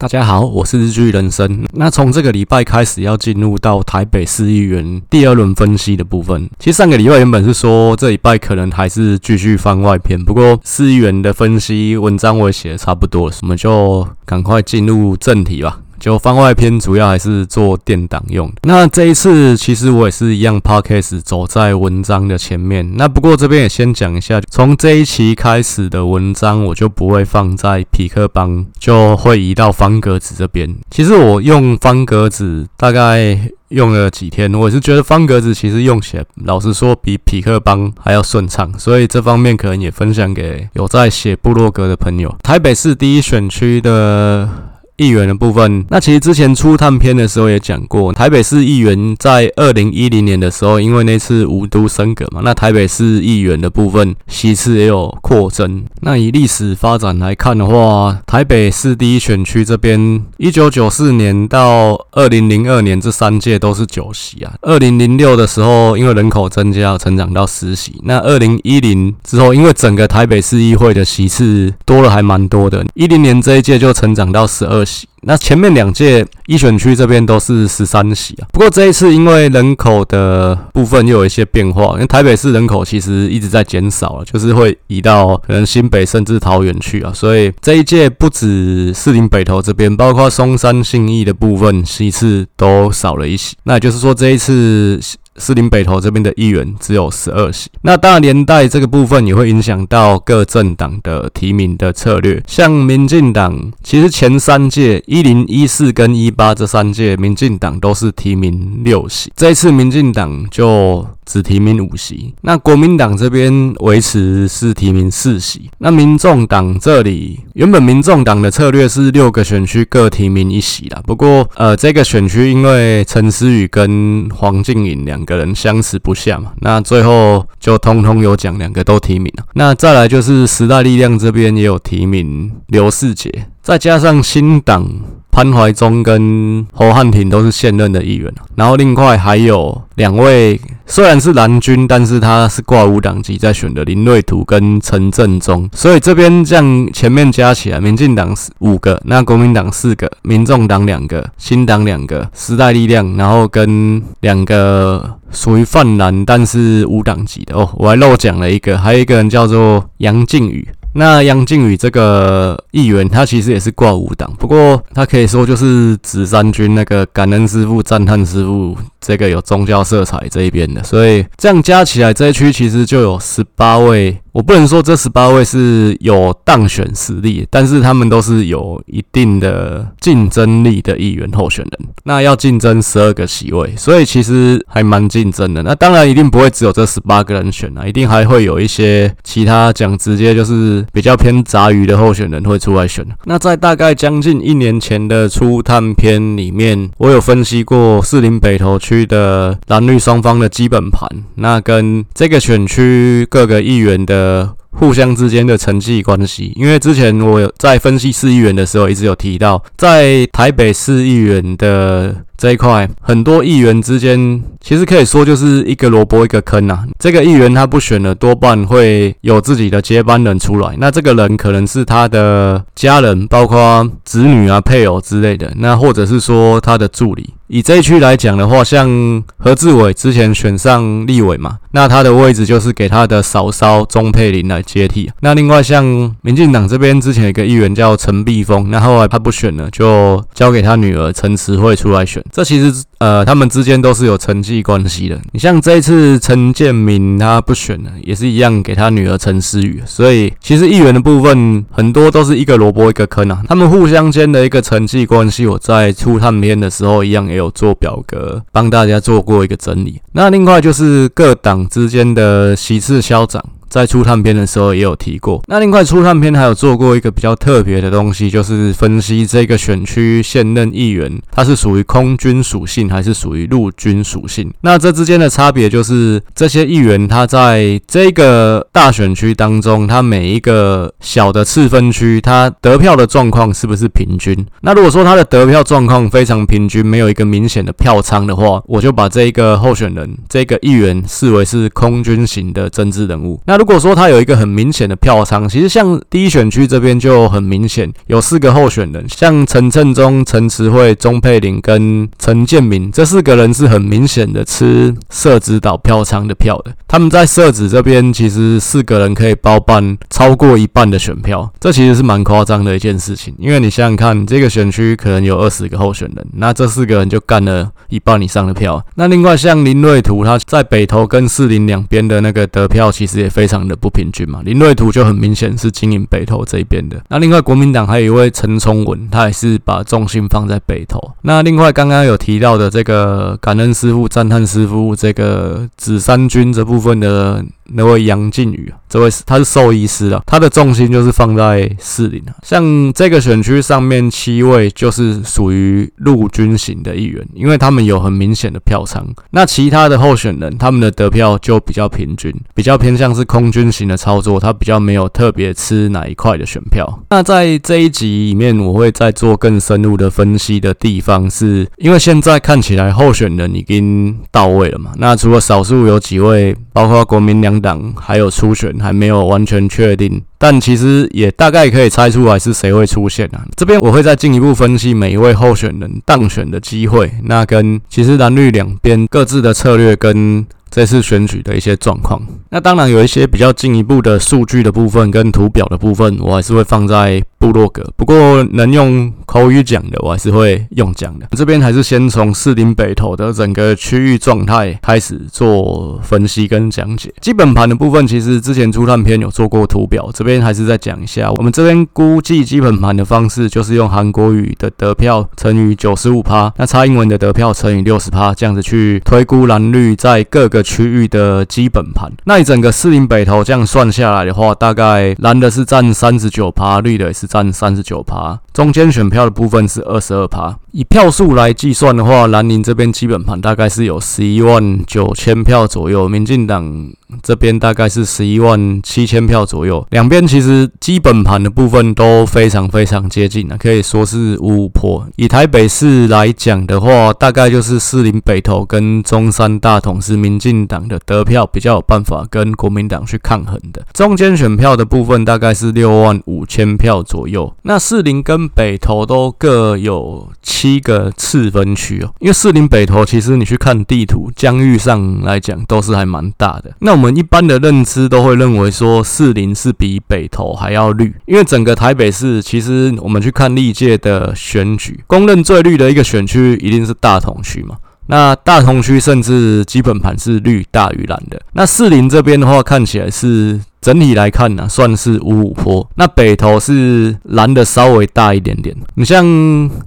大家好，我是日剧人生。那从这个礼拜开始要进入到台北市议员第二轮分析的部分。其实上个礼拜原本是说这礼拜可能还是继续番外篇，不过市议员的分析文章我也写的差不多了，我们就赶快进入正题吧。就番外篇主要还是做电档用。那这一次其实我也是一样，Podcast 走在文章的前面。那不过这边也先讲一下，从这一期开始的文章我就不会放在匹克邦，就会移到方格子这边。其实我用方格子大概用了几天，我是觉得方格子其实用起来，老实说比匹克邦还要顺畅。所以这方面可能也分享给有在写部落格的朋友。台北市第一选区的。议员的部分，那其实之前初探篇的时候也讲过，台北市议员在二零一零年的时候，因为那次五都升格嘛，那台北市议员的部分席次也有扩增。那以历史发展来看的话，台北市第一选区这边，一九九四年到二零零二年这三届都是九席啊。二零零六的时候，因为人口增加，成长到十席。那二零一零之后，因为整个台北市议会的席次多了还蛮多的，一零年这一届就成长到十二。那前面两届一选区这边都是十三席啊，不过这一次因为人口的部分又有一些变化，因为台北市人口其实一直在减少了，就是会移到可能新北甚至桃园去啊，所以这一届不止士林北投这边，包括松山信义的部分席次都少了一席，那也就是说这一次。士林北投这边的议员只有十二席，那当然连带这个部分也会影响到各政党的提名的策略。像民进党，其实前三届一零一四跟一八这三届，民进党都是提名六席，这一次民进党就只提名五席。那国民党这边维持是提名四席。那民众党这里，原本民众党的策略是六个选区各提名一席啦，不过呃这个选区因为陈思宇跟黄静颖两。个人相持不下嘛，那最后就通通有奖，两个都提名了。那再来就是时代力量这边也有提名刘世杰，再加上新党潘怀宗跟侯汉廷都是现任的议员，然后另外还有两位。虽然是蓝军，但是他是挂无党籍在选的林瑞图跟陈振中，所以这边这样前面加起来，民进党是五个，那国民党四个，民众党两个，新党两个，时代力量，然后跟两个属于泛蓝但是无党籍的哦，我还漏讲了一个，还有一个人叫做杨靖宇。那杨靖宇这个议员，他其实也是挂五党，不过他可以说就是紫三军那个感恩师傅、赞叹师傅这个有宗教色彩这一边的，所以这样加起来这一区其实就有十八位。我不能说这十八位是有当选实力，但是他们都是有一定的竞争力的议员候选人。那要竞争十二个席位，所以其实还蛮竞争的。那当然一定不会只有这十八个人选啊，一定还会有一些其他讲直接就是比较偏杂鱼的候选人会出来选。那在大概将近一年前的初探篇里面，我有分析过士林北投区的蓝绿双方的基本盘，那跟这个选区各个议员的。呃，互相之间的成绩关系，因为之前我有在分析市议员的时候，一直有提到，在台北市议员的这一块，很多议员之间其实可以说就是一个萝卜一个坑啊。这个议员他不选了，多半会有自己的接班人出来，那这个人可能是他的家人，包括子女啊、配偶之类的，那或者是说他的助理。以这一区来讲的话，像何志伟之前选上立委嘛，那他的位置就是给他的嫂嫂钟佩玲来接替。那另外像民进党这边之前有一个议员叫陈碧峰，那后来他不选了，就交给他女儿陈慈慧出来选。这其实呃，他们之间都是有承继关系的。你像这一次陈建明他不选了，也是一样给他女儿陈思雨。所以其实议员的部分很多都是一个萝卜一个坑啊，他们互相间的一个承继关系，我在初探篇的时候一样也。有做表格帮大家做过一个整理，那另外就是各党之间的席次消长。在初探篇的时候也有提过。那另外初探篇还有做过一个比较特别的东西，就是分析这个选区现任议员他是属于空军属性还是属于陆军属性。那这之间的差别就是这些议员他在这个大选区当中，他每一个小的次分区他得票的状况是不是平均？那如果说他的得票状况非常平均，没有一个明显的票仓的话，我就把这一个候选人这个议员视为是空军型的政治人物。那如果说他有一个很明显的票仓，其实像第一选区这边就很明显，有四个候选人，像陈振中、陈慈慧、钟佩玲跟陈建明这四个人是很明显的吃社子岛票仓的票的。他们在社子这边其实四个人可以包办超过一半的选票，这其实是蛮夸张的一件事情。因为你想想看，这个选区可能有二十个候选人，那这四个人就干了一半以上的票。那另外像林瑞图，他在北投跟士林两边的那个得票其实也非常的不平均嘛。林瑞图就很明显是经营北投这一边的。那另外国民党还有一位陈崇文，他也是把重心放在北投。那另外刚刚有提到的这个感恩师傅、赞叹师傅，这个紫山军这部分的。那位杨靖宇，这位是他是兽医师啊，他的重心就是放在士林啊。像这个选区上面七位就是属于陆军型的议员，因为他们有很明显的票仓。那其他的候选人，他们的得票就比较平均，比较偏向是空军型的操作，他比较没有特别吃哪一块的选票。那在这一集里面，我会再做更深入的分析的地方，是因为现在看起来候选人已经到位了嘛。那除了少数有几位，包括国民两。党还有初选还没有完全确定，但其实也大概可以猜出来是谁会出现啊。这边我会再进一步分析每一位候选人当选的机会，那跟其实蓝绿两边各自的策略跟。这次选举的一些状况，那当然有一些比较进一步的数据的部分跟图表的部分，我还是会放在部落格。不过能用口语讲的，我还是会用讲的。这边还是先从士林北投的整个区域状态开始做分析跟讲解。基本盘的部分，其实之前出探片有做过图表，这边还是再讲一下。我们这边估计基本盘的方式，就是用韩国语的得票乘以九十五趴，那差英文的得票乘以六十趴，这样子去推估蓝绿在各个。区域的基本盘，那你整个四零北投这样算下来的话，大概蓝的是占三十九趴，绿的也是占三十九趴，中间选票的部分是二十二趴。以票数来计算的话，蓝宁这边基本盘大概是有十一万九千票左右，民进党这边大概是十一万七千票左右。两边其实基本盘的部分都非常非常接近啊，可以说是五五破。以台北市来讲的话，大概就是士林北投跟中山大同是民进党的得票比较有办法跟国民党去抗衡的。中间选票的部分大概是六万五千票左右。那士林跟北投都各有七。第一个次分区哦，因为士林北投其实你去看地图，疆域上来讲都是还蛮大的。那我们一般的认知都会认为说士林是比北投还要绿，因为整个台北市其实我们去看历届的选举，公认最绿的一个选区一定是大同区嘛。那大同区甚至基本盘是绿大于蓝的。那士林这边的话，看起来是。整体来看呢、算是五五坡。那北投是蓝的稍微大一点点。你像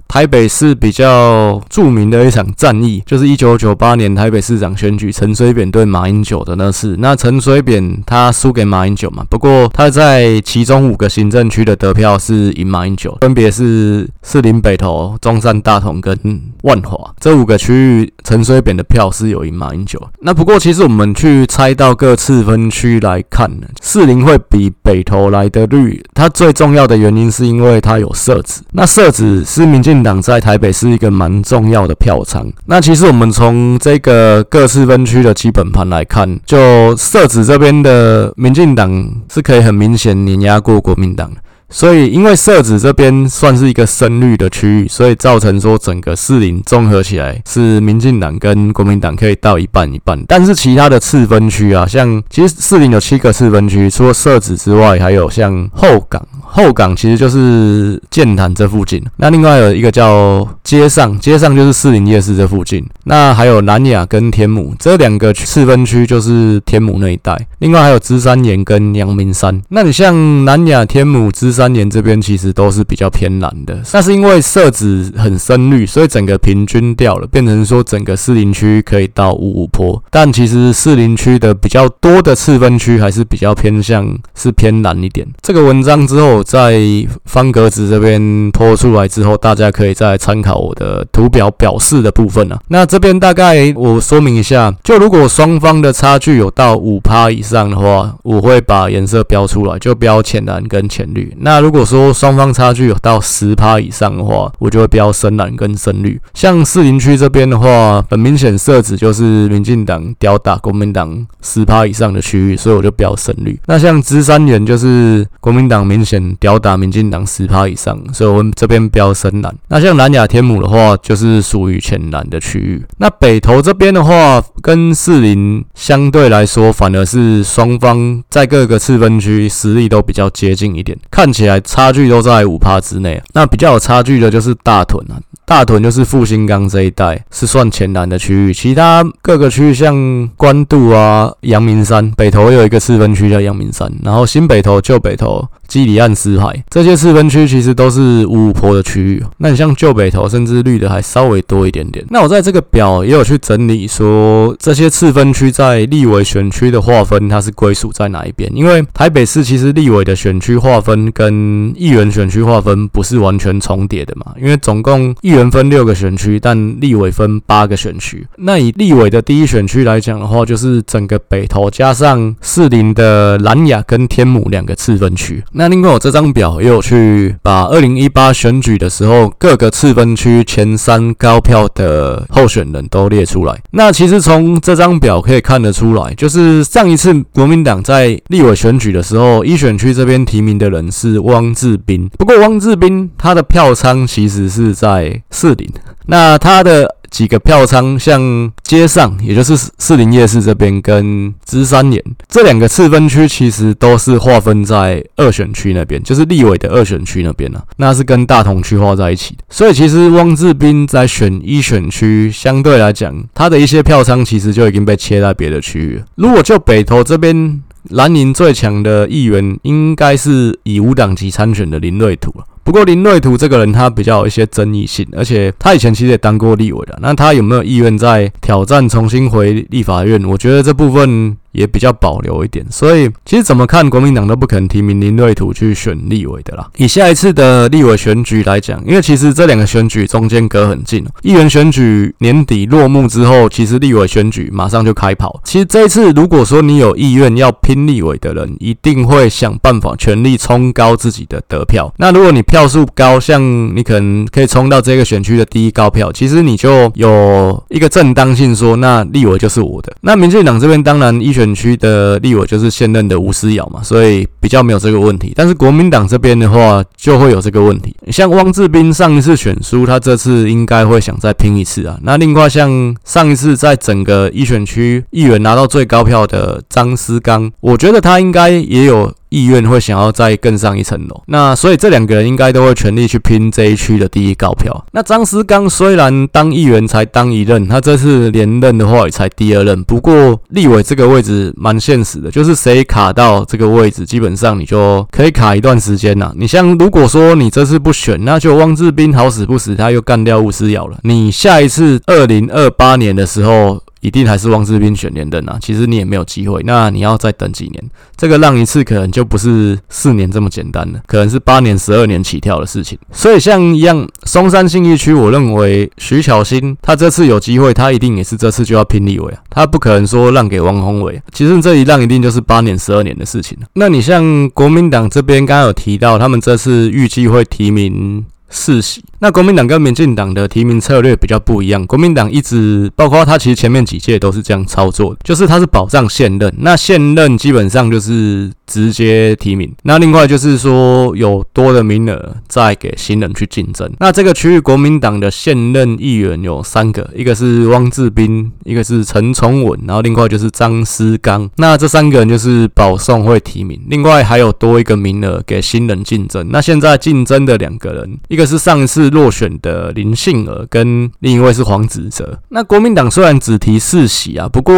台北市比较著名的一场战役，就是一九九八年台北市长选举陈水扁对马英九的那次。那陈水扁他输给马英九嘛，不过他在其中五个行政区的得票是赢马英九，分别是士林北投、中山大同跟万华这五个区域，陈水扁的票是有赢马英九。那不过其实我们去猜到各次分区来看呢。士林会比北投来的绿，它最重要的原因是因为它有社子。那社子是民进党在台北是一个蛮重要的票仓。那其实我们从这个各市分区的基本盘来看，就社子这边的民进党是可以很明显碾压过国民党的。所以，因为社子这边算是一个深绿的区域，所以造成说整个士林综合起来是民进党跟国民党可以到一半一半。但是其他的次分区啊，像其实士林有七个次分区，除了社子之外，还有像后港。后港其实就是剑潭这附近，那另外有一个叫街上，街上就是士林夜市这附近。那还有南雅跟天母这两个次分区，就是天母那一带。另外还有芝山岩跟阳明山。那你像南雅、天母、芝山三年这边，其实都是比较偏蓝的。那是因为色子很深绿，所以整个平均掉了，变成说整个士林区可以到五五坡。但其实士林区的比较多的次分区，还是比较偏向是偏蓝一点。这个文章之后。在方格子这边拖出来之后，大家可以再参考我的图表表示的部分啊。那这边大概我说明一下，就如果双方的差距有到五趴以上的话，我会把颜色标出来，就标浅蓝跟浅绿。那那如果说双方差距有到十趴以上的话，我就会标深蓝跟深绿。像士林区这边的话，很明显设置就是民进党吊打国民党十趴以上的区域，所以我就标深绿。那像芝山园就是国民党明显吊打民进党十趴以上，所以我们这边标深蓝。那像南雅天母的话，就是属于浅蓝的区域。那北投这边的话，跟士林相对来说，反而是双方在各个次分区实力都比较接近一点，看起来差距都在五趴之内。那比较有差距的就是大屯啊。大屯就是复兴岗这一带是算黔南的区域，其他各个区域像官渡啊、阳明山、北头有一个四分区叫阳明山，然后新北头、旧北头。基里岸、死海这些次分区其实都是五五波的区域。那你像旧北投，甚至绿的还稍微多一点点。那我在这个表也有去整理说，这些次分区在立委选区的划分，它是归属在哪一边？因为台北市其实立委的选区划分跟议员选区划分不是完全重叠的嘛。因为总共议员分六个选区，但立委分八个选区。那以立委的第一选区来讲的话，就是整个北投加上士林的兰雅跟天母两个次分区。那那另外，我这张表也有去把二零一八选举的时候各个次分区前三高票的候选人都列出来。那其实从这张表可以看得出来，就是上一次国民党在立委选举的时候，一选区这边提名的人是汪志斌。不过汪志斌他的票仓其实是在士林，那他的。几个票仓，像街上，也就是士林夜市这边跟芝山岩这两个次分区，其实都是划分在二选区那边，就是立委的二选区那边啊，那是跟大同区划在一起的。所以其实汪志斌在选一选区，相对来讲，他的一些票仓其实就已经被切在别的区域了。如果就北投这边，蓝营最强的议员，应该是以无党籍参选的林瑞图。不过林瑞图这个人他比较有一些争议性，而且他以前其实也当过立委的。那他有没有意愿再挑战重新回立法院？我觉得这部分。也比较保留一点，所以其实怎么看，国民党都不肯提名林瑞图去选立委的啦。以下一次的立委选举来讲，因为其实这两个选举中间隔很近，议员选举年底落幕之后，其实立委选举马上就开跑。其实这一次，如果说你有意愿要拼立委的人，一定会想办法全力冲高自己的得票。那如果你票数高，像你可能可以冲到这个选区的第一高票，其实你就有一个正当性说，那立委就是我的。那民进党这边当然一选。选区的立委就是现任的吴思瑶嘛，所以比较没有这个问题。但是国民党这边的话，就会有这个问题。像汪志斌上一次选输，他这次应该会想再拼一次啊。那另外像上一次在整个一选区议员拿到最高票的张思刚，我觉得他应该也有。意愿会想要再更上一层楼，那所以这两个人应该都会全力去拼这一区的第一高票。那张思刚虽然当议员才当一任，他这次连任的话也才第二任。不过立委这个位置蛮现实的，就是谁卡到这个位置，基本上你就可以卡一段时间呐。你像如果说你这次不选，那就汪志斌好死不死他又干掉吴思瑶了。你下一次二零二八年的时候。一定还是汪志斌选连任啊！其实你也没有机会，那你要再等几年？这个让一次可能就不是四年这么简单了，可能是八年、十二年起跳的事情。所以像一样，松山信义区，我认为徐巧芯他这次有机会，他一定也是这次就要拼立委啊，他不可能说让给王宏伟。其实这一让一定就是八年、十二年的事情了。那你像国民党这边刚刚有提到，他们这次预计会提名四席。那国民党跟民进党的提名策略比较不一样，国民党一直包括他其实前面几届都是这样操作的，就是他是保障现任，那现任基本上就是直接提名，那另外就是说有多的名额再给新人去竞争。那这个区域国民党的现任议员有三个，一个是汪志斌，一个是陈崇文，然后另外就是张思刚。那这三个人就是保送会提名，另外还有多一个名额给新人竞争。那现在竞争的两个人，一个是上一次。落选的林信儿跟另一位是黄子哲。那国民党虽然只提四席啊，不过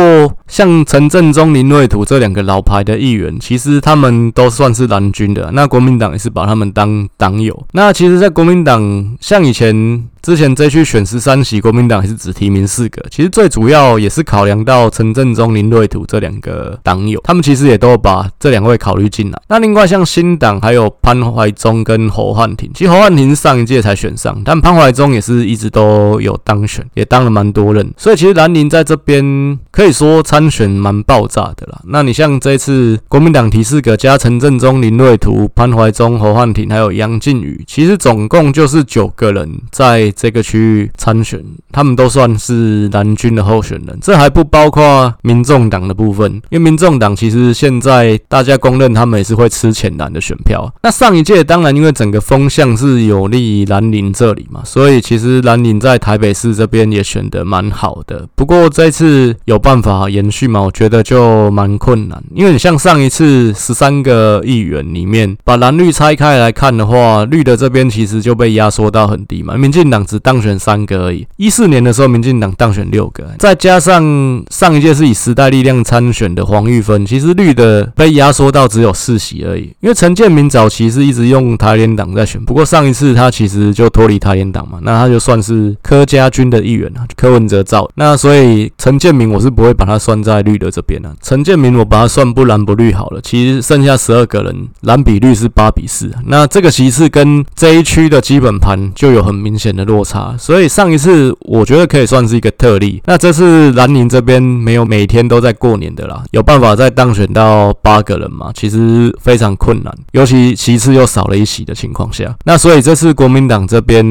像陈振中、林瑞图这两个老牌的议员，其实他们都算是蓝军的。那国民党也是把他们当党友。那其实，在国民党像以前。之前这区选十三席，国民党还是只提名四个，其实最主要也是考量到陈振中、林瑞图这两个党友，他们其实也都把这两位考虑进来。那另外像新党还有潘怀忠跟侯汉廷，其实侯汉廷上一届才选上，但潘怀忠也是一直都有当选，也当了蛮多任，所以其实兰陵在这边可以说参选蛮爆炸的啦。那你像这次国民党提四个加陈振中、林瑞图、潘怀忠、侯汉廷还有杨靖宇，其实总共就是九个人在这个区域参选，他们都算是蓝军的候选人，这还不包括民众党的部分，因为民众党其实现在大家公认他们也是会吃浅蓝的选票。那上一届当然因为整个风向是有利于蓝营这里嘛，所以其实蓝营在台北市这边也选得蛮好的。不过这次有办法延续吗？我觉得就蛮困难，因为你像上一次十三个议员里面，把蓝绿拆开来看的话，绿的这边其实就被压缩到很低嘛，民进党只当选三个而已。一四年的时候，民进党当选六个，再加上上一届是以时代力量参选的黄玉芬，其实绿的被压缩到只有四席而已。因为陈建民早期是一直用台联党在选，不过上一次他其实就脱离台联党嘛，那他就算是柯家军的一员啊，柯文哲造。那所以陈建民我是不会把他算在绿的这边啊，陈建民我把他算不蓝不绿好了。其实剩下十二个人，蓝比绿是八比四，那这个席次跟这一区的基本盘就有很明显的落落差，所以上一次我觉得可以算是一个特例。那这次蓝营这边没有每天都在过年的啦，有办法再当选到八个人嘛？其实非常困难，尤其其次又少了一席的情况下。那所以这次国民党这边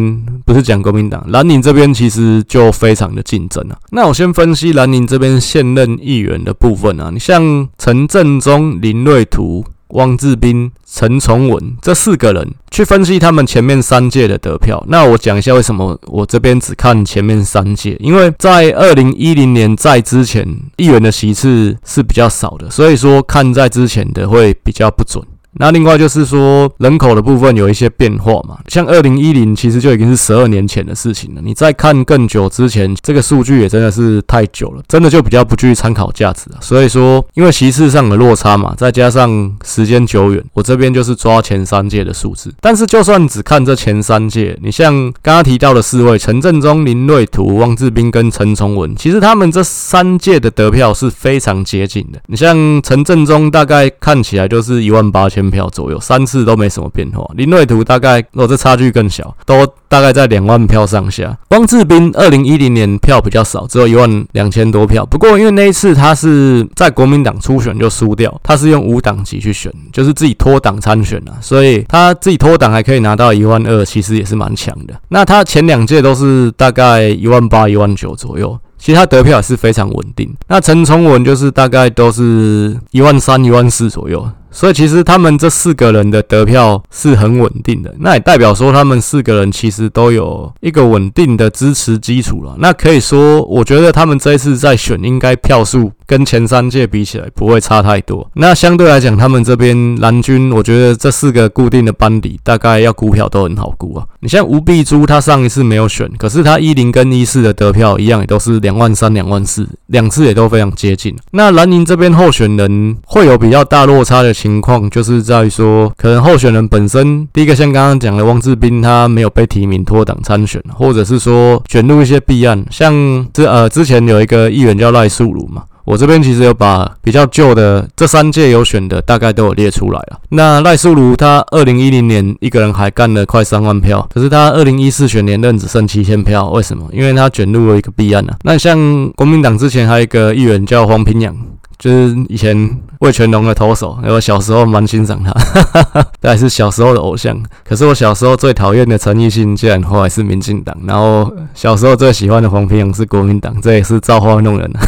不是讲国民党，蓝营这边其实就非常的竞争啊。那我先分析蓝营这边现任议员的部分啊，你像陈正中、林瑞图。汪志斌、陈崇文这四个人去分析他们前面三届的得票。那我讲一下为什么我这边只看前面三届，因为在二零一零年在之前议员的席次是比较少的，所以说看在之前的会比较不准。那另外就是说，人口的部分有一些变化嘛，像二零一零其实就已经是十二年前的事情了。你再看更久之前，这个数据也真的是太久了，真的就比较不具参考价值了。所以说，因为席次上的落差嘛，再加上时间久远，我这边就是抓前三届的数字。但是就算只看这前三届，你像刚刚提到的四位陈振中、林瑞图、汪志斌跟陈崇文，其实他们这三届的得票是非常接近的。你像陈振中大概看起来就是一万八千。票左右，三次都没什么变化。林瑞图大概，哦，这差距更小，都大概在两万票上下。汪志斌二零一零年票比较少，只有一万两千多票。不过因为那一次他是在国民党初选就输掉，他是用无党籍去选，就是自己脱党参选啊，所以他自己脱党还可以拿到一万二，其实也是蛮强的。那他前两届都是大概一万八、一万九左右。其实他得票也是非常稳定。那陈崇文就是大概都是一万三、一万四左右，所以其实他们这四个人的得票是很稳定的。那也代表说他们四个人其实都有一个稳定的支持基础了。那可以说，我觉得他们这一次在选应该票数跟前三届比起来不会差太多。那相对来讲，他们这边蓝军，我觉得这四个固定的班底大概要估票都很好估啊。你像吴碧珠，他上一次没有选，可是他一零跟一四的得票一样，也都是两。万三、两万四，两次也都非常接近。那蓝营这边候选人会有比较大落差的情况，就是在说，可能候选人本身，第一个像刚刚讲的汪志斌，他没有被提名脱党参选，或者是说卷入一些弊案，像之呃之前有一个议员叫赖素如嘛。我这边其实有把比较旧的这三届有选的大概都有列出来了。那赖素如他二零一零年一个人还干了快三万票，可是他二零一四选连任只剩七千票，为什么？因为他卷入了一个弊案啊。那像国民党之前还有一个议员叫黄平洋。就是以前味全龙的投手，因为我小时候蛮欣赏他，哈哈，他还是小时候的偶像。可是我小时候最讨厌的陈奕迅，竟然后来是民进党，然后小时候最喜欢的黄平阳是国民党，这也是造化弄人。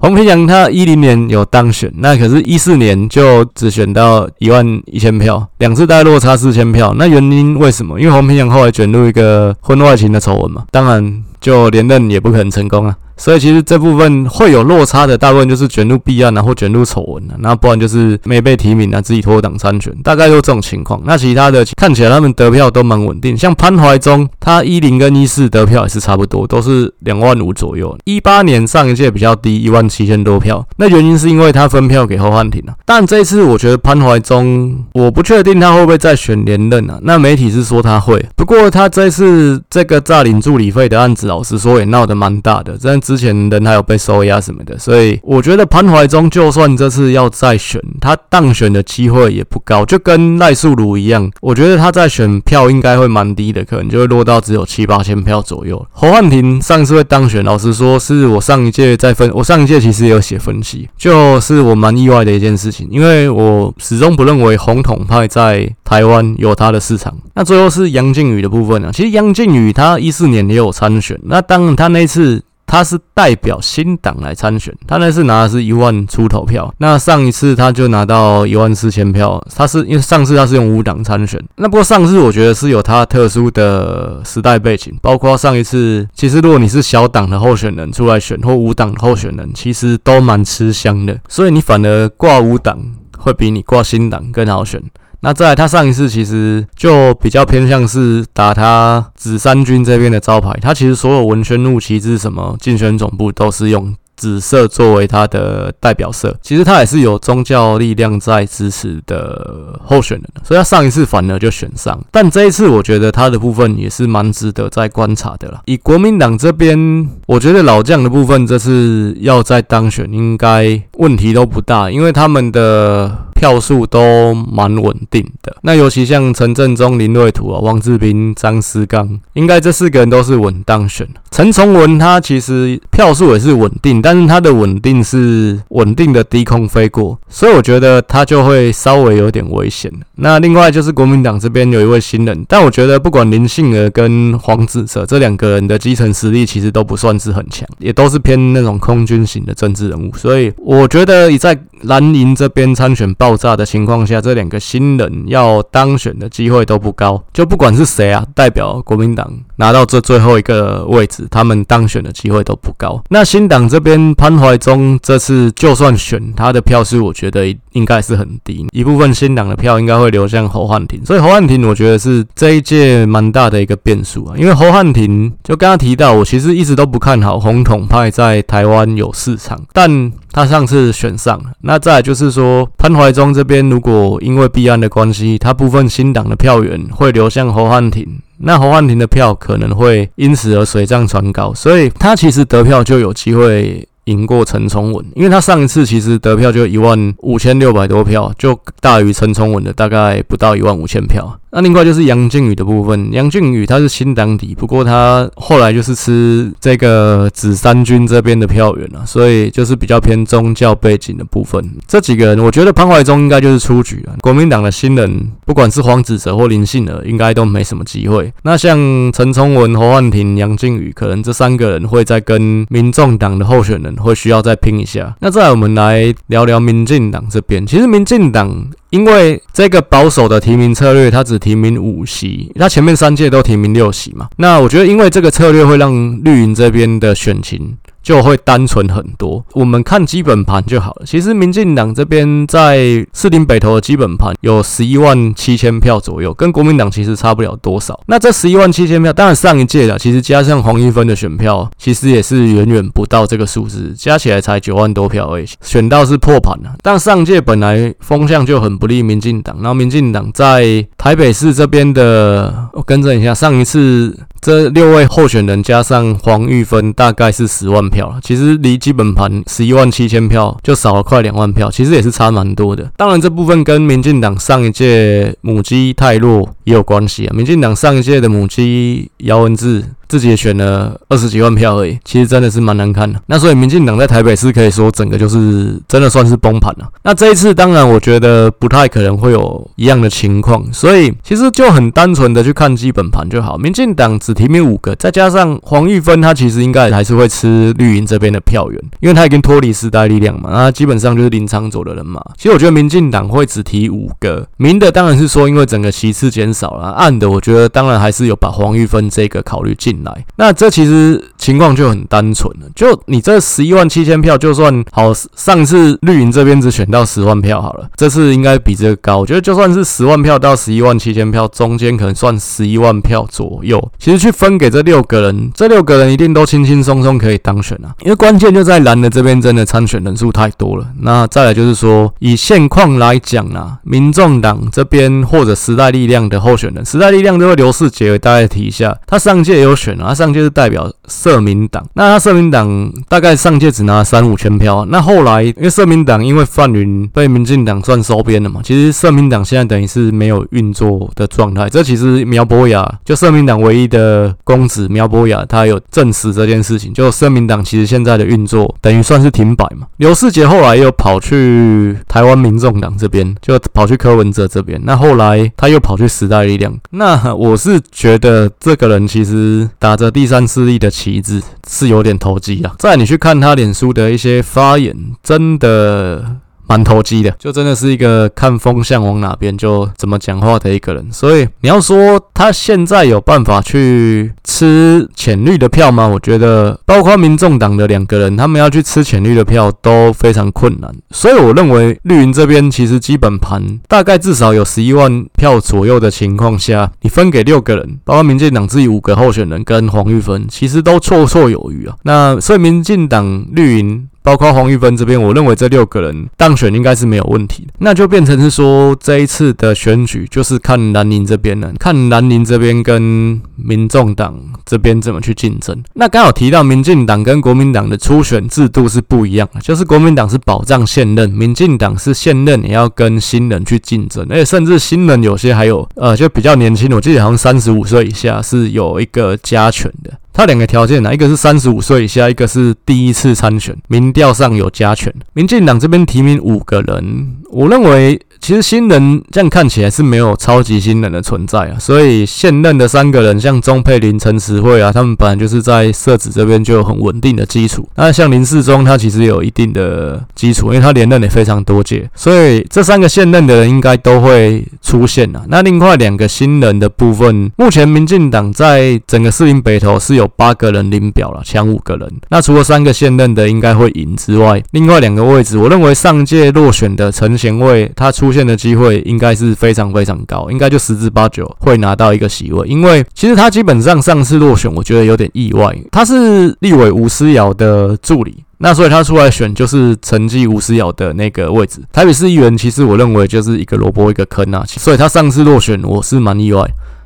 黄平阳他一零年有当选，那可是一四年就只选到一万一千票，两次大概落差四千票。那原因为什么？因为黄平阳后来卷入一个婚外情的丑闻嘛，当然。就连任也不可能成功啊。所以其实这部分会有落差的，大部分就是卷入弊案啊，或卷入丑闻啊，那不然就是没被提名啊，自己脱党参选，大概就这种情况。那其他的看起来他们得票都蛮稳定，像潘怀宗，他一零跟一四得票也是差不多，都是两万五左右。一八年上一届比较低，一万七千多票，那原因是因为他分票给侯汉廷啊。但这一次我觉得潘怀宗，我不确定他会不会再选连任啊。那媒体是说他会，不过他这次这个诈领助理费的案子，老实说也闹得蛮大的，真。之前人还有被收押什么的，所以我觉得潘怀忠就算这次要再选，他当选的机会也不高，就跟赖素如一样，我觉得他再选票应该会蛮低的，可能就会落到只有七八千票左右。侯汉廷上次会当选，老实说是我上一届在分，我上一届其实也有写分析，就是我蛮意外的一件事情，因为我始终不认为红统派在台湾有他的市场。那最后是杨靖宇的部分呢、啊？其实杨靖宇他一四年也有参选，那当然他那次。他是代表新党来参选，他那次拿的是一万出头票，那上一次他就拿到一万四千票。他是因为上次他是用五党参选，那不过上次我觉得是有他特殊的时代背景，包括上一次，其实如果你是小党的候选人出来选或无党候选人，其实都蛮吃香的，所以你反而挂五党会比你挂新党更好选。那再来，他上一次其实就比较偏向是打他紫三军这边的招牌，他其实所有文宣路旗帜什么竞选总部都是用。紫色作为他的代表色，其实他也是有宗教力量在支持的候选人，所以他上一次反而就选上，但这一次我觉得他的部分也是蛮值得再观察的啦。以国民党这边，我觉得老将的部分这次要再当选，应该问题都不大，因为他们的票数都蛮稳定的。那尤其像陈振中、林瑞图啊、王志斌、张思刚，应该这四个人都是稳当选。陈从文他其实票数也是稳定。但是他的稳定是稳定的低空飞过，所以我觉得他就会稍微有点危险。那另外就是国民党这边有一位新人，但我觉得不管林信儿跟黄子哲这两个人的基层实力其实都不算是很强，也都是偏那种空军型的政治人物，所以我觉得你在蓝营这边参选报爆炸的情况下，这两个新人要当选的机会都不高。就不管是谁啊，代表国民党拿到这最后一个位置，他们当选的机会都不高。那新党这边。潘怀宗这次就算选他的票数，我觉得应该是很低，一部分新党的票应该会流向侯汉廷，所以侯汉廷我觉得是这一届蛮大的一个变数啊。因为侯汉廷就刚刚提到，我其实一直都不看好红统派在台湾有市场，但他上次选上了。那再就是说，潘怀中这边如果因为弊案的关系，他部分新党的票源会流向侯汉廷。那侯汉廷的票可能会因此而水涨船高，所以他其实得票就有机会赢过陈崇文，因为他上一次其实得票就一万五千六百多票，就大于陈崇文的大概不到一万五千票。那另外就是杨靖宇的部分，杨靖宇他是新党底，不过他后来就是吃这个紫三军这边的票源了，所以就是比较偏宗教背景的部分。这几个人，我觉得潘怀忠应该就是出局了。国民党的新人，不管是黄子哲或林信儿，应该都没什么机会。那像陈聪文、侯汉廷、杨靖宇，可能这三个人会再跟民众党的候选人会需要再拼一下。那再来我们来聊聊民进党这边，其实民进党。因为这个保守的提名策略，它只提名五席，它前面三届都提名六席嘛。那我觉得，因为这个策略会让绿营这边的选情。就会单纯很多。我们看基本盘就好了。其实民进党这边在士林北投的基本盘有十一万七千票左右，跟国民党其实差不了多少。那这十一万七千票，当然上一届的其实加上黄玉芬的选票，其实也是远远不到这个数字，加起来才九万多票而已。选到是破盘了。但上届本来风向就很不利民进党，然后民进党在台北市这边的，我更正一下，上一次。这六位候选人加上黄玉芬，大概是十万票了。其实离基本盘十一万七千票就少了快两万票，其实也是差蛮多的。当然，这部分跟民进党上一届母鸡太弱也有关系啊。民进党上一届的母鸡姚文智。自己也选了二十几万票而已，其实真的是蛮难看的。那所以民进党在台北市可以说整个就是真的算是崩盘了。那这一次当然我觉得不太可能会有一样的情况，所以其实就很单纯的去看基本盘就好。民进党只提名五个，再加上黄玉芬，他其实应该还是会吃绿营这边的票源，因为他已经脱离时代力量嘛，那基本上就是林昶佐的人嘛。其实我觉得民进党会只提五个，明的当然是说因为整个席次减少了，暗的我觉得当然还是有把黄玉芬这个考虑进。来。那这其实情况就很单纯了，就你这十一万七千票，就算好，上次绿营这边只选到十万票好了，这次应该比这个高。我觉得就算是十万票到十一万七千票，中间可能算十一万票左右。其实去分给这六个人，这六个人一定都轻轻松松可以当选啊。因为关键就在蓝的这边，真的参选人数太多了。那再来就是说，以现况来讲啊，民众党这边或者时代力量的候选人，时代力量这位刘世杰，大概提一下，他上届也有选啊，他上届是代表社民党，那他社民党大概上届只拿了三五千票。那后来因为社民党因为范云被民进党算收编了嘛，其实社民党现在等于是没有运作的状态。这其实苗博雅就社民党唯一的公子苗博雅，他有证实这件事情，就社民党其实现在的运作等于算是停摆嘛。刘世杰后来又跑去台湾民众党这边，就跑去柯文哲这边，那后来他又跑去时代力量。那我是觉得这个人其实打着第三势力的旗帜是有点投机啊。再你去看他脸书的一些发言，真的。蛮投机的，就真的是一个看风向往哪边就怎么讲话的一个人。所以你要说他现在有办法去吃浅绿的票吗？我觉得，包括民众党的两个人，他们要去吃浅绿的票都非常困难。所以我认为绿营这边其实基本盘大概至少有十一万票左右的情况下，你分给六个人，包括民进党自己五个候选人跟黄玉芬，其实都绰绰有余啊。那所以民进党绿营。包括黄玉芬这边，我认为这六个人当选应该是没有问题的。那就变成是说，这一次的选举就是看南宁这边了，看南宁这边跟民众党这边怎么去竞争。那刚好提到民进党跟国民党的初选制度是不一样的，就是国民党是保障现任，民进党是现任也要跟新人去竞争，而且甚至新人有些还有呃就比较年轻，我记得好像三十五岁以下是有一个加权的。他两个条件呢，一个是三十五岁以下，一个是第一次参选，民调上有加权。民进党这边提名五个人，我认为。其实新人这样看起来是没有超级新人的存在啊，所以现任的三个人，像钟沛玲、陈时慧啊，他们本来就是在社子这边就有很稳定的基础。那像林世忠，他其实有一定的基础，因为他连任也非常多届，所以这三个现任的人应该都会出现啊。那另外两个新人的部分，目前民进党在整个士林北投是有有八个人领表了，抢五个人。那除了三个现任的应该会赢之外，另外两个位置，我认为上届落选的陈贤卫他出现的机会应该是非常非常高，应该就十之八九会拿到一个席位。因为其实他基本上上次落选，我觉得有点意外。他是立委吴思瑶的助理，那所以他出来选就是承继吴思瑶的那个位置。台北市议员其实我认为就是一个萝卜一个坑啊，所以他上次落选我是蛮意外。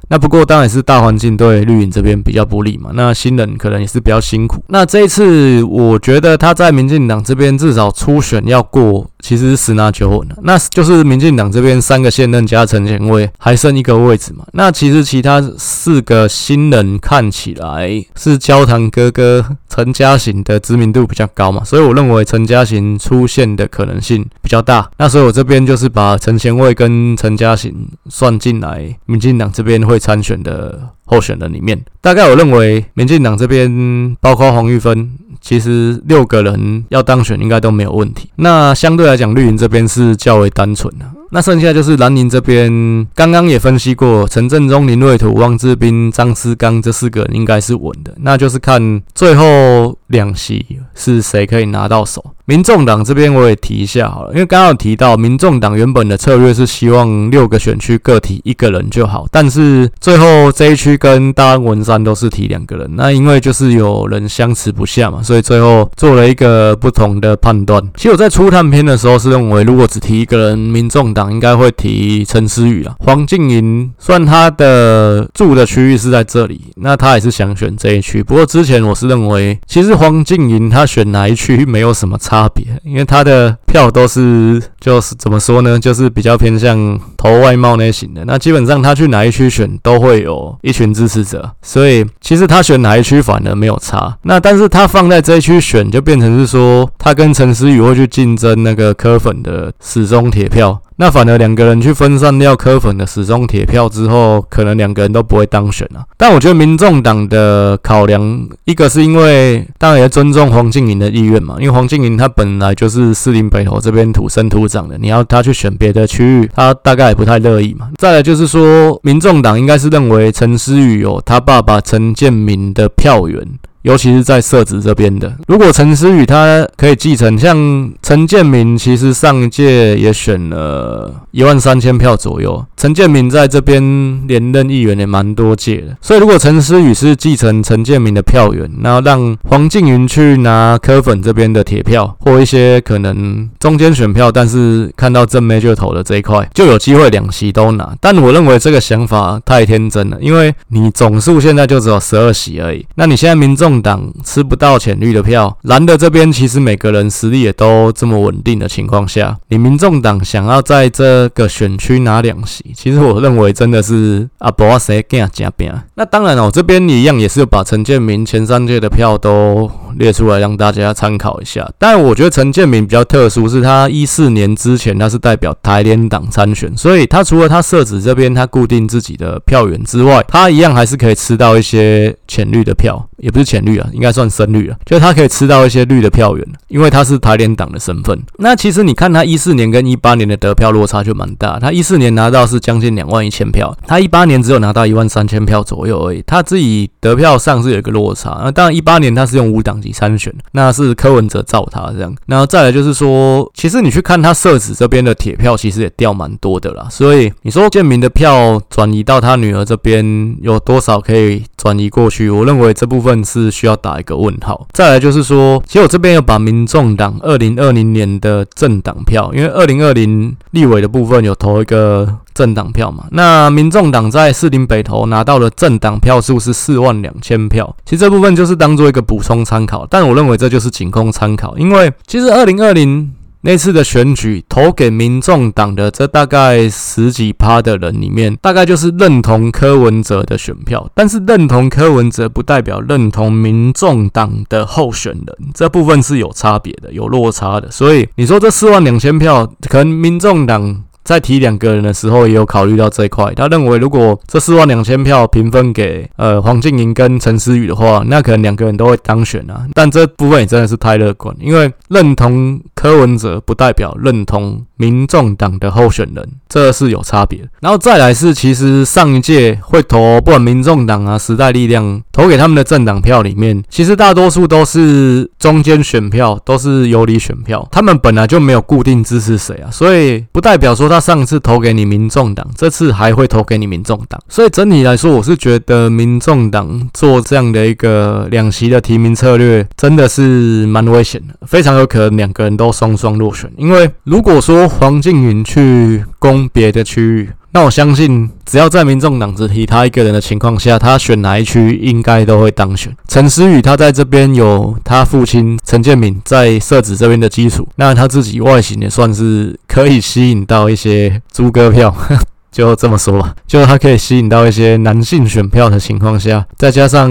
那不过当然是大环境对绿营这边比较不利嘛，那新人可能也是比较辛苦。那这一次我觉得他在民进党这边至少初选要过，其实是十拿九稳的。那就是民进党这边三个现任加陈前卫还剩一个位置嘛。那其实其他四个新人看起来是焦糖哥哥陈嘉行的知名度比较高嘛，所以我认为陈嘉行出现的可能性比较大。那所以我这边就是把陈前卫跟陈嘉行算进来，民进党这边会。参选的候选人里面，大概我认为民进党这边包括黄玉芬，其实六个人要当选应该都没有问题。那相对来讲，绿营这边是较为单纯的。那剩下就是蓝营这边，刚刚也分析过，陈振中、林瑞图、汪志斌、张思刚这四个人应该是稳的，那就是看最后两席是谁可以拿到手。民众党这边我也提一下好了，因为刚刚有提到，民众党原本的策略是希望六个选区各提一个人就好，但是最后这一区跟大安文山都是提两个人，那因为就是有人相持不下嘛，所以最后做了一个不同的判断。其实我在初探篇的时候是认为，如果只提一个人，民众应该会提陈思宇啊，黄静莹算他的住的区域是在这里，那他也是想选这一区。不过之前我是认为，其实黄静莹他选哪一区没有什么差。差别，因为他的票都是就是怎么说呢，就是比较偏向投外貌类型的。那基本上他去哪一区选都会有一群支持者，所以其实他选哪一区反而没有差。那但是他放在这一区选，就变成是说他跟陈思宇会去竞争那个柯粉的死忠铁票。那反而两个人去分散掉柯粉的死忠铁票之后，可能两个人都不会当选啊。但我觉得民众党的考量，一个是因为当然也尊重黄静莹的意愿嘛，因为黄静莹她本来就是士林北投这边土生土长的，你要她去选别的区域，她大概也不太乐意嘛。再来就是说，民众党应该是认为陈思宇有他爸爸陈建民的票源。尤其是在社子这边的，如果陈思宇他可以继承，像陈建民，其实上一届也选了一万三千票左右。陈建民在这边连任议员也蛮多届的，所以如果陈思宇是继承陈建民的票源，然后让黄静云去拿柯粉这边的铁票或一些可能中间选票，但是看到正妹就投的这一块，就有机会两席都拿。但我认为这个想法太天真了，因为你总数现在就只有十二席而已，那你现在民众。政党吃不到浅绿的票，蓝的这边其实每个人实力也都这么稳定的情况下，你民众党想要在这个选区拿两席，其实我认为真的是啊，不要谁更加。那当然哦，这边你一样也是把陈建民前三届的票都列出来让大家参考一下。但我觉得陈建民比较特殊，是他一四年之前他是代表台联党参选，所以他除了他设置这边他固定自己的票源之外，他一样还是可以吃到一些浅绿的票，也不是浅。绿啊，应该算深绿了，就他可以吃到一些绿的票源，因为他是台联党的身份。那其实你看他一四年跟一八年的得票落差就蛮大，他一四年拿到是将近两万一千票，他一八年只有拿到一万三千票左右而已。他自己得票上是有一个落差。那当然一八年他是用无党籍参选，那是柯文哲罩他这样。然后再来就是说，其实你去看他社子这边的铁票，其实也掉蛮多的啦。所以你说建民的票转移到他女儿这边有多少可以转移过去？我认为这部分是。需要打一个问号。再来就是说，其实我这边有把民众党二零二零年的政党票，因为二零二零立委的部分有投一个政党票嘛，那民众党在士林北投拿到的政党票数是四万两千票。其实这部分就是当做一个补充参考，但我认为这就是仅供参考，因为其实二零二零。那次的选举，投给民众党的这大概十几趴的人里面，大概就是认同柯文哲的选票。但是认同柯文哲不代表认同民众党的候选人，这部分是有差别的，有落差的。所以你说这四万两千票，可能民众党。在提两个人的时候，也有考虑到这一块。他认为，如果这四万两千票平分给呃黄静莹跟陈思宇的话，那可能两个人都会当选啊。但这部分也真的是太乐观，因为认同柯文哲不代表认同民众党的候选人，这是有差别。然后再来是，其实上一届会投不管民众党啊、时代力量投给他们的政党票里面，其实大多数都是中间选票，都是游离选票。他们本来就没有固定支持谁啊，所以不代表说他。上次投给你民众党，这次还会投给你民众党，所以整体来说，我是觉得民众党做这样的一个两席的提名策略，真的是蛮危险的，非常有可能两个人都双双落选。因为如果说黄静云去攻别的区域，那我相信，只要在民众党只提他一个人的情况下，他选哪一区应该都会当选。陈思宇他在这边有他父亲陈建敏在社子这边的基础，那他自己外形也算是可以吸引到一些猪哥票，就这么说吧，就他可以吸引到一些男性选票的情况下，再加上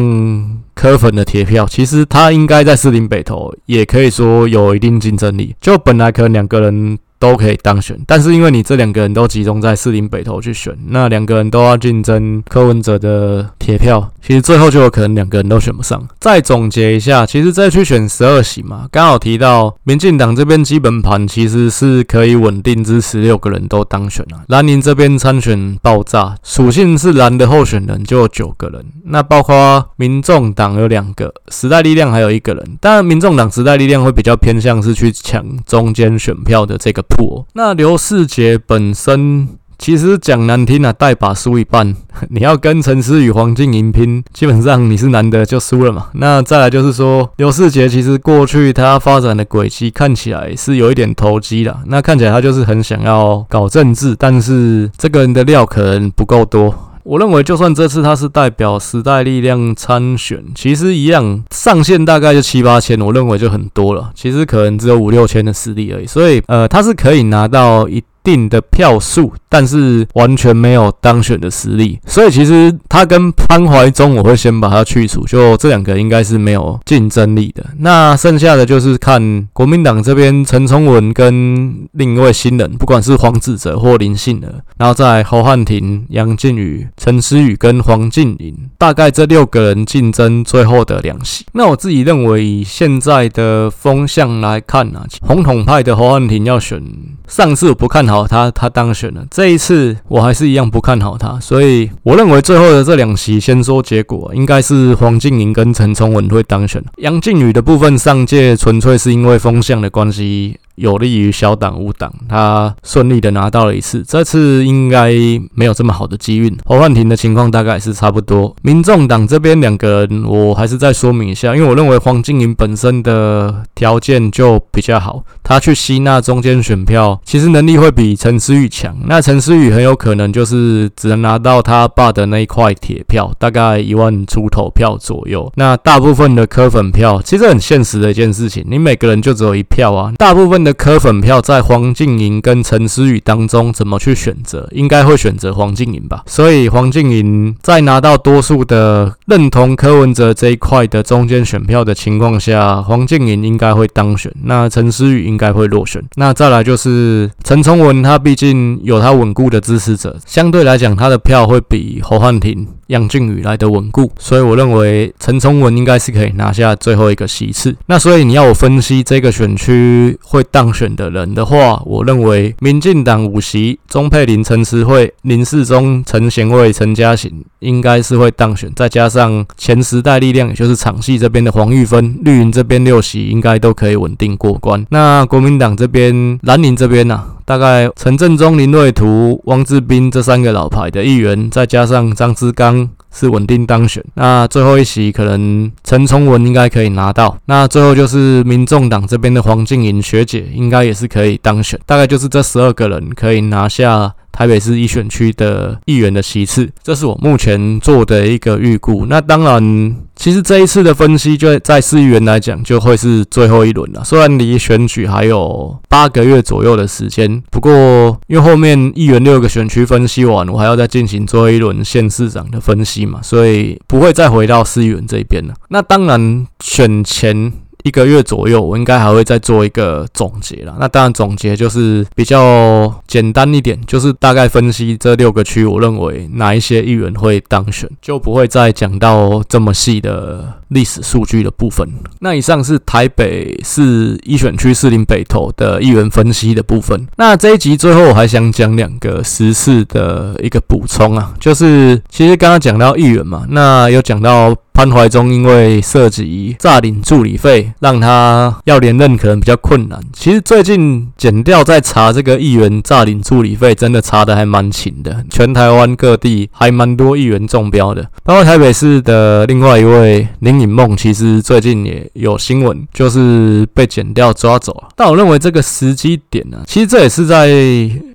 柯粉的铁票，其实他应该在士林北投也可以说有一定竞争力。就本来可能两个人。都可以当选，但是因为你这两个人都集中在士林北投去选，那两个人都要竞争柯文哲的铁票，其实最后就有可能两个人都选不上。再总结一下，其实再去选十二席嘛，刚好提到民进党这边基本盘其实是可以稳定支持六个人都当选了。蓝营这边参选爆炸，属性是蓝的候选人就有九个人，那包括民众党有两个，时代力量还有一个人。当然，民众党时代力量会比较偏向是去抢中间选票的这个。那刘世杰本身其实讲难听啊，带把输一半。你要跟陈思宇、黄静莹拼，基本上你是男的就输了嘛。那再来就是说，刘世杰其实过去他发展的轨迹看起来是有一点投机啦。那看起来他就是很想要搞政治，但是这个人的料可能不够多。我认为，就算这次他是代表时代力量参选，其实一样上限大概就七八千，我认为就很多了。其实可能只有五六千的实力而已，所以呃，他是可以拿到一定的票数，但是完全没有当选的实力，所以其实他跟潘怀忠，我会先把他去除，就这两个应该是没有竞争力的。那剩下的就是看国民党这边陈聪文跟另一位新人，不管是黄子哲或林信儿，然后在侯汉廷、杨靖宇、陈思宇跟黄静莹，大概这六个人竞争最后的两席。那我自己认为，以现在的风向来看啊，红统派的侯汉廷要选上次我不看好他，他当选了，这一次我还是一样不看好他，所以我认为最后的这两席，先说结果，应该是黄静莹跟陈聪文会当选。杨靖宇的部分上届纯粹是因为风向的关系。有利于小党无党，他顺利的拿到了一次，这次应该没有这么好的机运。侯汉廷的情况大概是差不多。民众党这边两个人，我还是再说明一下，因为我认为黄净莹本身的条件就比较好，他去吸纳中间选票，其实能力会比陈思宇强。那陈思宇很有可能就是只能拿到他爸的那一块铁票，大概一万出头票左右。那大部分的科粉票，其实很现实的一件事情，你每个人就只有一票啊，大部分。的柯粉票在黄净莹跟陈思宇当中怎么去选择？应该会选择黄净莹吧。所以黄净莹在拿到多数的认同柯文哲这一块的中间选票的情况下，黄净莹应该会当选。那陈思宇应该会落选。那再来就是陈聪文，他毕竟有他稳固的支持者，相对来讲他的票会比侯汉廷、杨静宇来的稳固。所以我认为陈聪文应该是可以拿下最后一个席次。那所以你要我分析这个选区会。当选的人的话，我认为民进党五席，钟沛林、陈慈慧、林世忠、陈贤惠、陈嘉行应该是会当选，再加上前时代力量，也就是场系这边的黄玉芬、绿营这边六席，应该都可以稳定过关。那国民党这边蓝营这边呢、啊？大概陈振中、林瑞图、汪志斌这三个老牌的议员，再加上张志刚是稳定当选。那最后一席可能陈崇文应该可以拿到。那最后就是民众党这边的黄静莹学姐，应该也是可以当选。大概就是这十二个人可以拿下。台北市一选区的议员的席次，这是我目前做的一个预估。那当然，其实这一次的分析，就在市议员来讲，就会是最后一轮了。虽然离选举还有八个月左右的时间，不过因为后面议员六个选区分析完，我还要再进行最后一轮县市长的分析嘛，所以不会再回到市议员这一边了。那当然，选前。一个月左右，我应该还会再做一个总结了。那当然，总结就是比较简单一点，就是大概分析这六个区，我认为哪一些议员会当选，就不会再讲到这么细的历史数据的部分。那以上是台北市一选区士林北投的议员分析的部分。那这一集最后我还想讲两个时事的一个补充啊，就是其实刚刚讲到议员嘛，那有讲到。潘怀忠因为涉及诈领助理费，让他要连任可能比较困难。其实最近检调在查这个议员诈领助理费，真的查得还蛮勤的。全台湾各地还蛮多议员中标的，包括台北市的另外一位林颖梦，其实最近也有新闻，就是被剪掉抓走了。但我认为这个时机点呢、其实这也是在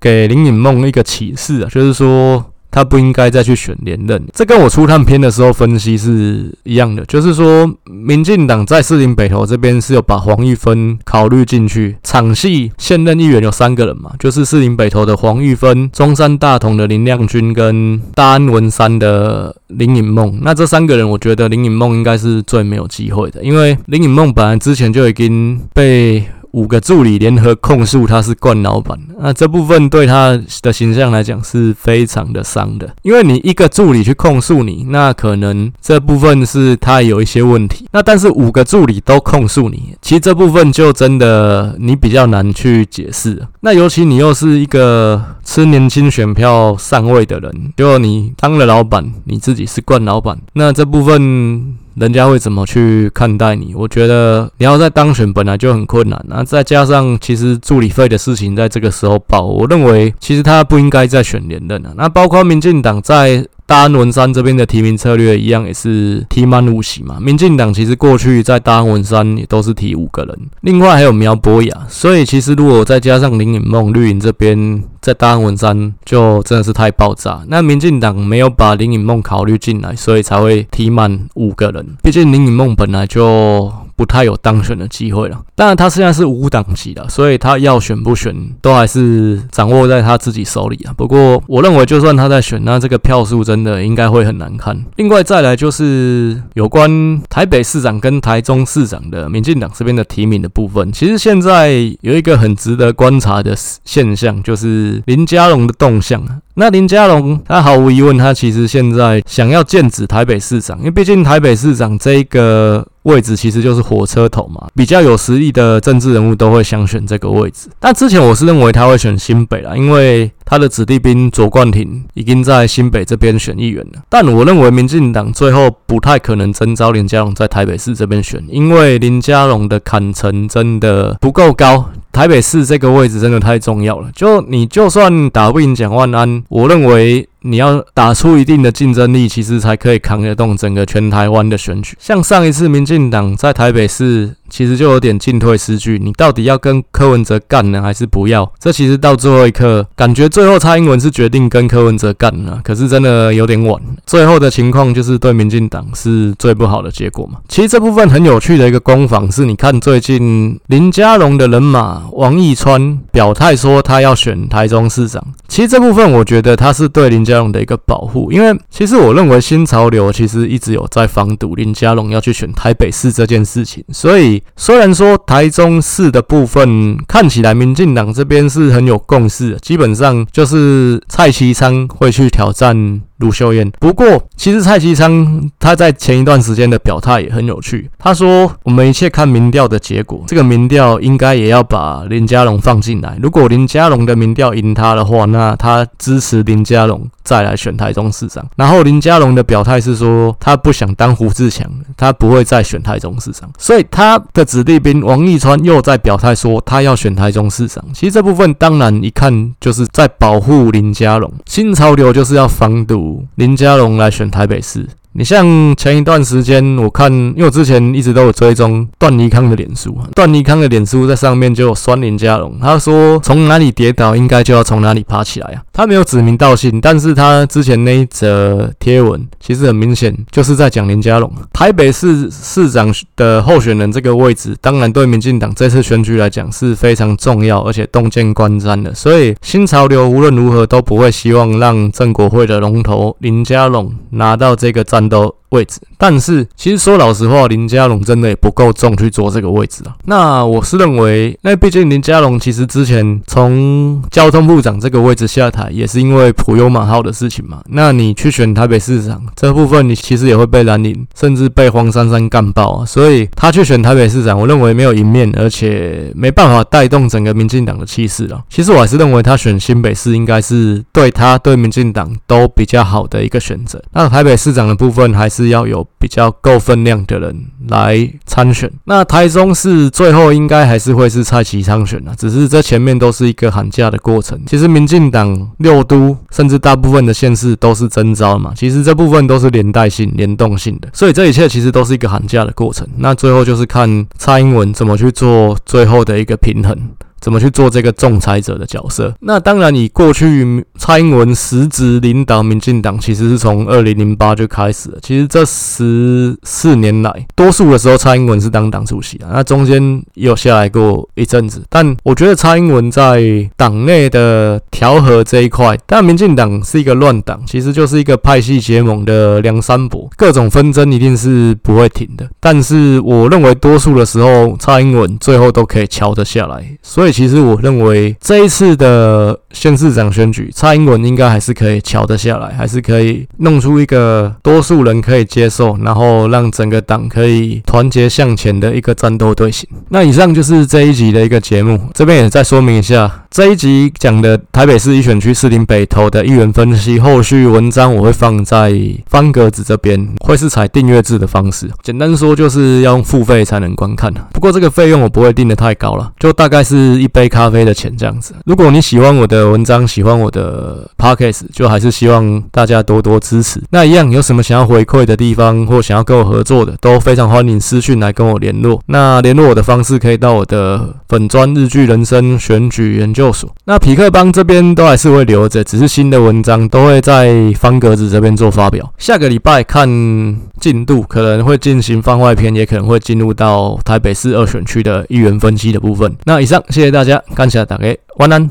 给林颖梦一个启示啊，就是说。他不应该再去选连任，这跟我初探篇的时候分析是一样的，就是说，民进党在士林北投这边是有把黄玉芬考虑进去，场系现任议员有三个人嘛，就是士林北投的黄玉芬、中山大同的林亮君跟大安文山的林颖梦。那这三个人，我觉得林颖梦应该是最没有机会的，因为林颖梦本来之前就已经被。五个助理联合控诉他是惯老板，那这部分对他的形象来讲是非常的伤的。因为你一个助理去控诉你，那可能这部分是他有一些问题。那但是五个助理都控诉你，其实这部分就真的你比较难去解释。那尤其你又是一个吃年轻选票上位的人，就你当了老板，你自己是惯老板，那这部分。人家会怎么去看待你？我觉得你要在当选本来就很困难，那再加上其实助理费的事情在这个时候爆，我认为其实他不应该再选连任了。那包括民进党在。大安文山这边的提名策略一样，也是提满五席嘛。民进党其实过去在大安文山也都是提五个人，另外还有苗博雅，所以其实如果再加上林颖梦、绿营这边在大安文山，就真的是太爆炸。那民进党没有把林颖梦考虑进来，所以才会提满五个人。毕竟林颖梦本来就。不太有当选的机会了。当然，他现在是无党籍的，所以他要选不选都还是掌握在他自己手里啊。不过，我认为就算他在选，那这个票数真的应该会很难看。另外，再来就是有关台北市长跟台中市长的民进党这边的提名的部分。其实现在有一个很值得观察的现象，就是林佳龙的动向啊。那林佳龙，他毫无疑问，他其实现在想要剑指台北市长，因为毕竟台北市长这个。位置其实就是火车头嘛，比较有实力的政治人物都会想选这个位置。但之前我是认为他会选新北啦，因为他的子弟兵卓冠廷已经在新北这边选议员了。但我认为民进党最后不太可能征召林佳龙在台北市这边选，因为林佳龙的坎城真的不够高。台北市这个位置真的太重要了，就你就算打不赢蒋万安，我认为。你要打出一定的竞争力，其实才可以扛得动整个全台湾的选举。像上一次民进党在台北市，其实就有点进退失据。你到底要跟柯文哲干呢，还是不要？这其实到最后一刻，感觉最后蔡英文是决定跟柯文哲干了。可是真的有点晚。最后的情况就是对民进党是最不好的结果嘛。其实这部分很有趣的一个攻防是，你看最近林佳龙的人马王义川表态说他要选台中市长。其实这部分我觉得他是对林佳。龙的一个保护，因为其实我认为新潮流其实一直有在防堵林佳龙要去选台北市这件事情，所以虽然说台中市的部分看起来民进党这边是很有共识，基本上就是蔡其昌会去挑战。卢秀燕。不过，其实蔡其昌他在前一段时间的表态也很有趣。他说：“我们一切看民调的结果，这个民调应该也要把林佳龙放进来。如果林佳龙的民调赢他的话，那他支持林佳龙再来选台中市长。然后林佳龙的表态是说，他不想当胡志强，他不会再选台中市长。所以他的子弟兵王义川又在表态说，他要选台中市长。其实这部分当然一看就是在保护林佳龙。新潮流就是要防堵。”林佳龙来选台北市。你像前一段时间，我看，因为我之前一直都有追踪段宜康的脸书，段宜康的脸书在上面就有酸林佳龙，他说从哪里跌倒，应该就要从哪里爬起来啊。他没有指名道姓，但是他之前那一则贴文，其实很明显就是在讲林佳龙。台北市市长的候选人这个位置，当然对民进党这次选举来讲是非常重要，而且动见观瞻的。所以新潮流无论如何都不会希望让正国会的龙头林佳龙拿到这个战的位置，但是其实说老实话，林佳龙真的也不够重去做这个位置啊。那我是认为，那毕竟林佳龙其实之前从交通部长这个位置下台，也是因为普悠玛号的事情嘛。那你去选台北市长这部分，你其实也会被蓝营，甚至被黄珊珊干爆啊。所以他去选台北市长，我认为没有赢面，而且没办法带动整个民进党的气势啊。其实我还是认为他选新北市应该是对他对民进党都比较好的一个选择。那台北市长的部分还是。是要有比较够分量的人来参选。那台中市最后应该还是会是蔡其昌选啊，只是这前面都是一个寒假的过程。其实民进党六都甚至大部分的县市都是征召嘛，其实这部分都是连带性、联动性的，所以这一切其实都是一个寒假的过程。那最后就是看蔡英文怎么去做最后的一个平衡。怎么去做这个仲裁者的角色？那当然，你过去蔡英文实质领导民进党，其实是从二零零八就开始了。其实这十四年来，多数的时候蔡英文是当党主席啊，那中间有下来过一阵子。但我觉得蔡英文在党内的调和这一块，但民进党是一个乱党，其实就是一个派系结盟的梁山伯，各种纷争一定是不会停的。但是我认为多数的时候，蔡英文最后都可以敲得下来，所以。其实我认为这一次的县市长选举，蔡英文应该还是可以瞧得下来，还是可以弄出一个多数人可以接受，然后让整个党可以团结向前的一个战斗队形。那以上就是这一集的一个节目，这边也再说明一下，这一集讲的台北市一选区士林北投的议员分析，后续文章我会放在方格子这边，会是采订阅制的方式。简单说就是要用付费才能观看，不过这个费用我不会定的太高了，就大概是。一杯咖啡的钱这样子。如果你喜欢我的文章，喜欢我的 podcast，就还是希望大家多多支持。那一样有什么想要回馈的地方，或想要跟我合作的，都非常欢迎私讯来跟我联络。那联络我的方式可以到我的粉专日剧人生选举研究所。那匹克邦这边都还是会留着，只是新的文章都会在方格子这边做发表。下个礼拜看进度，可能会进行番外篇，也可能会进入到台北市二选区的议员分析的部分。那以上，谢谢。大家感谢大家，晚安。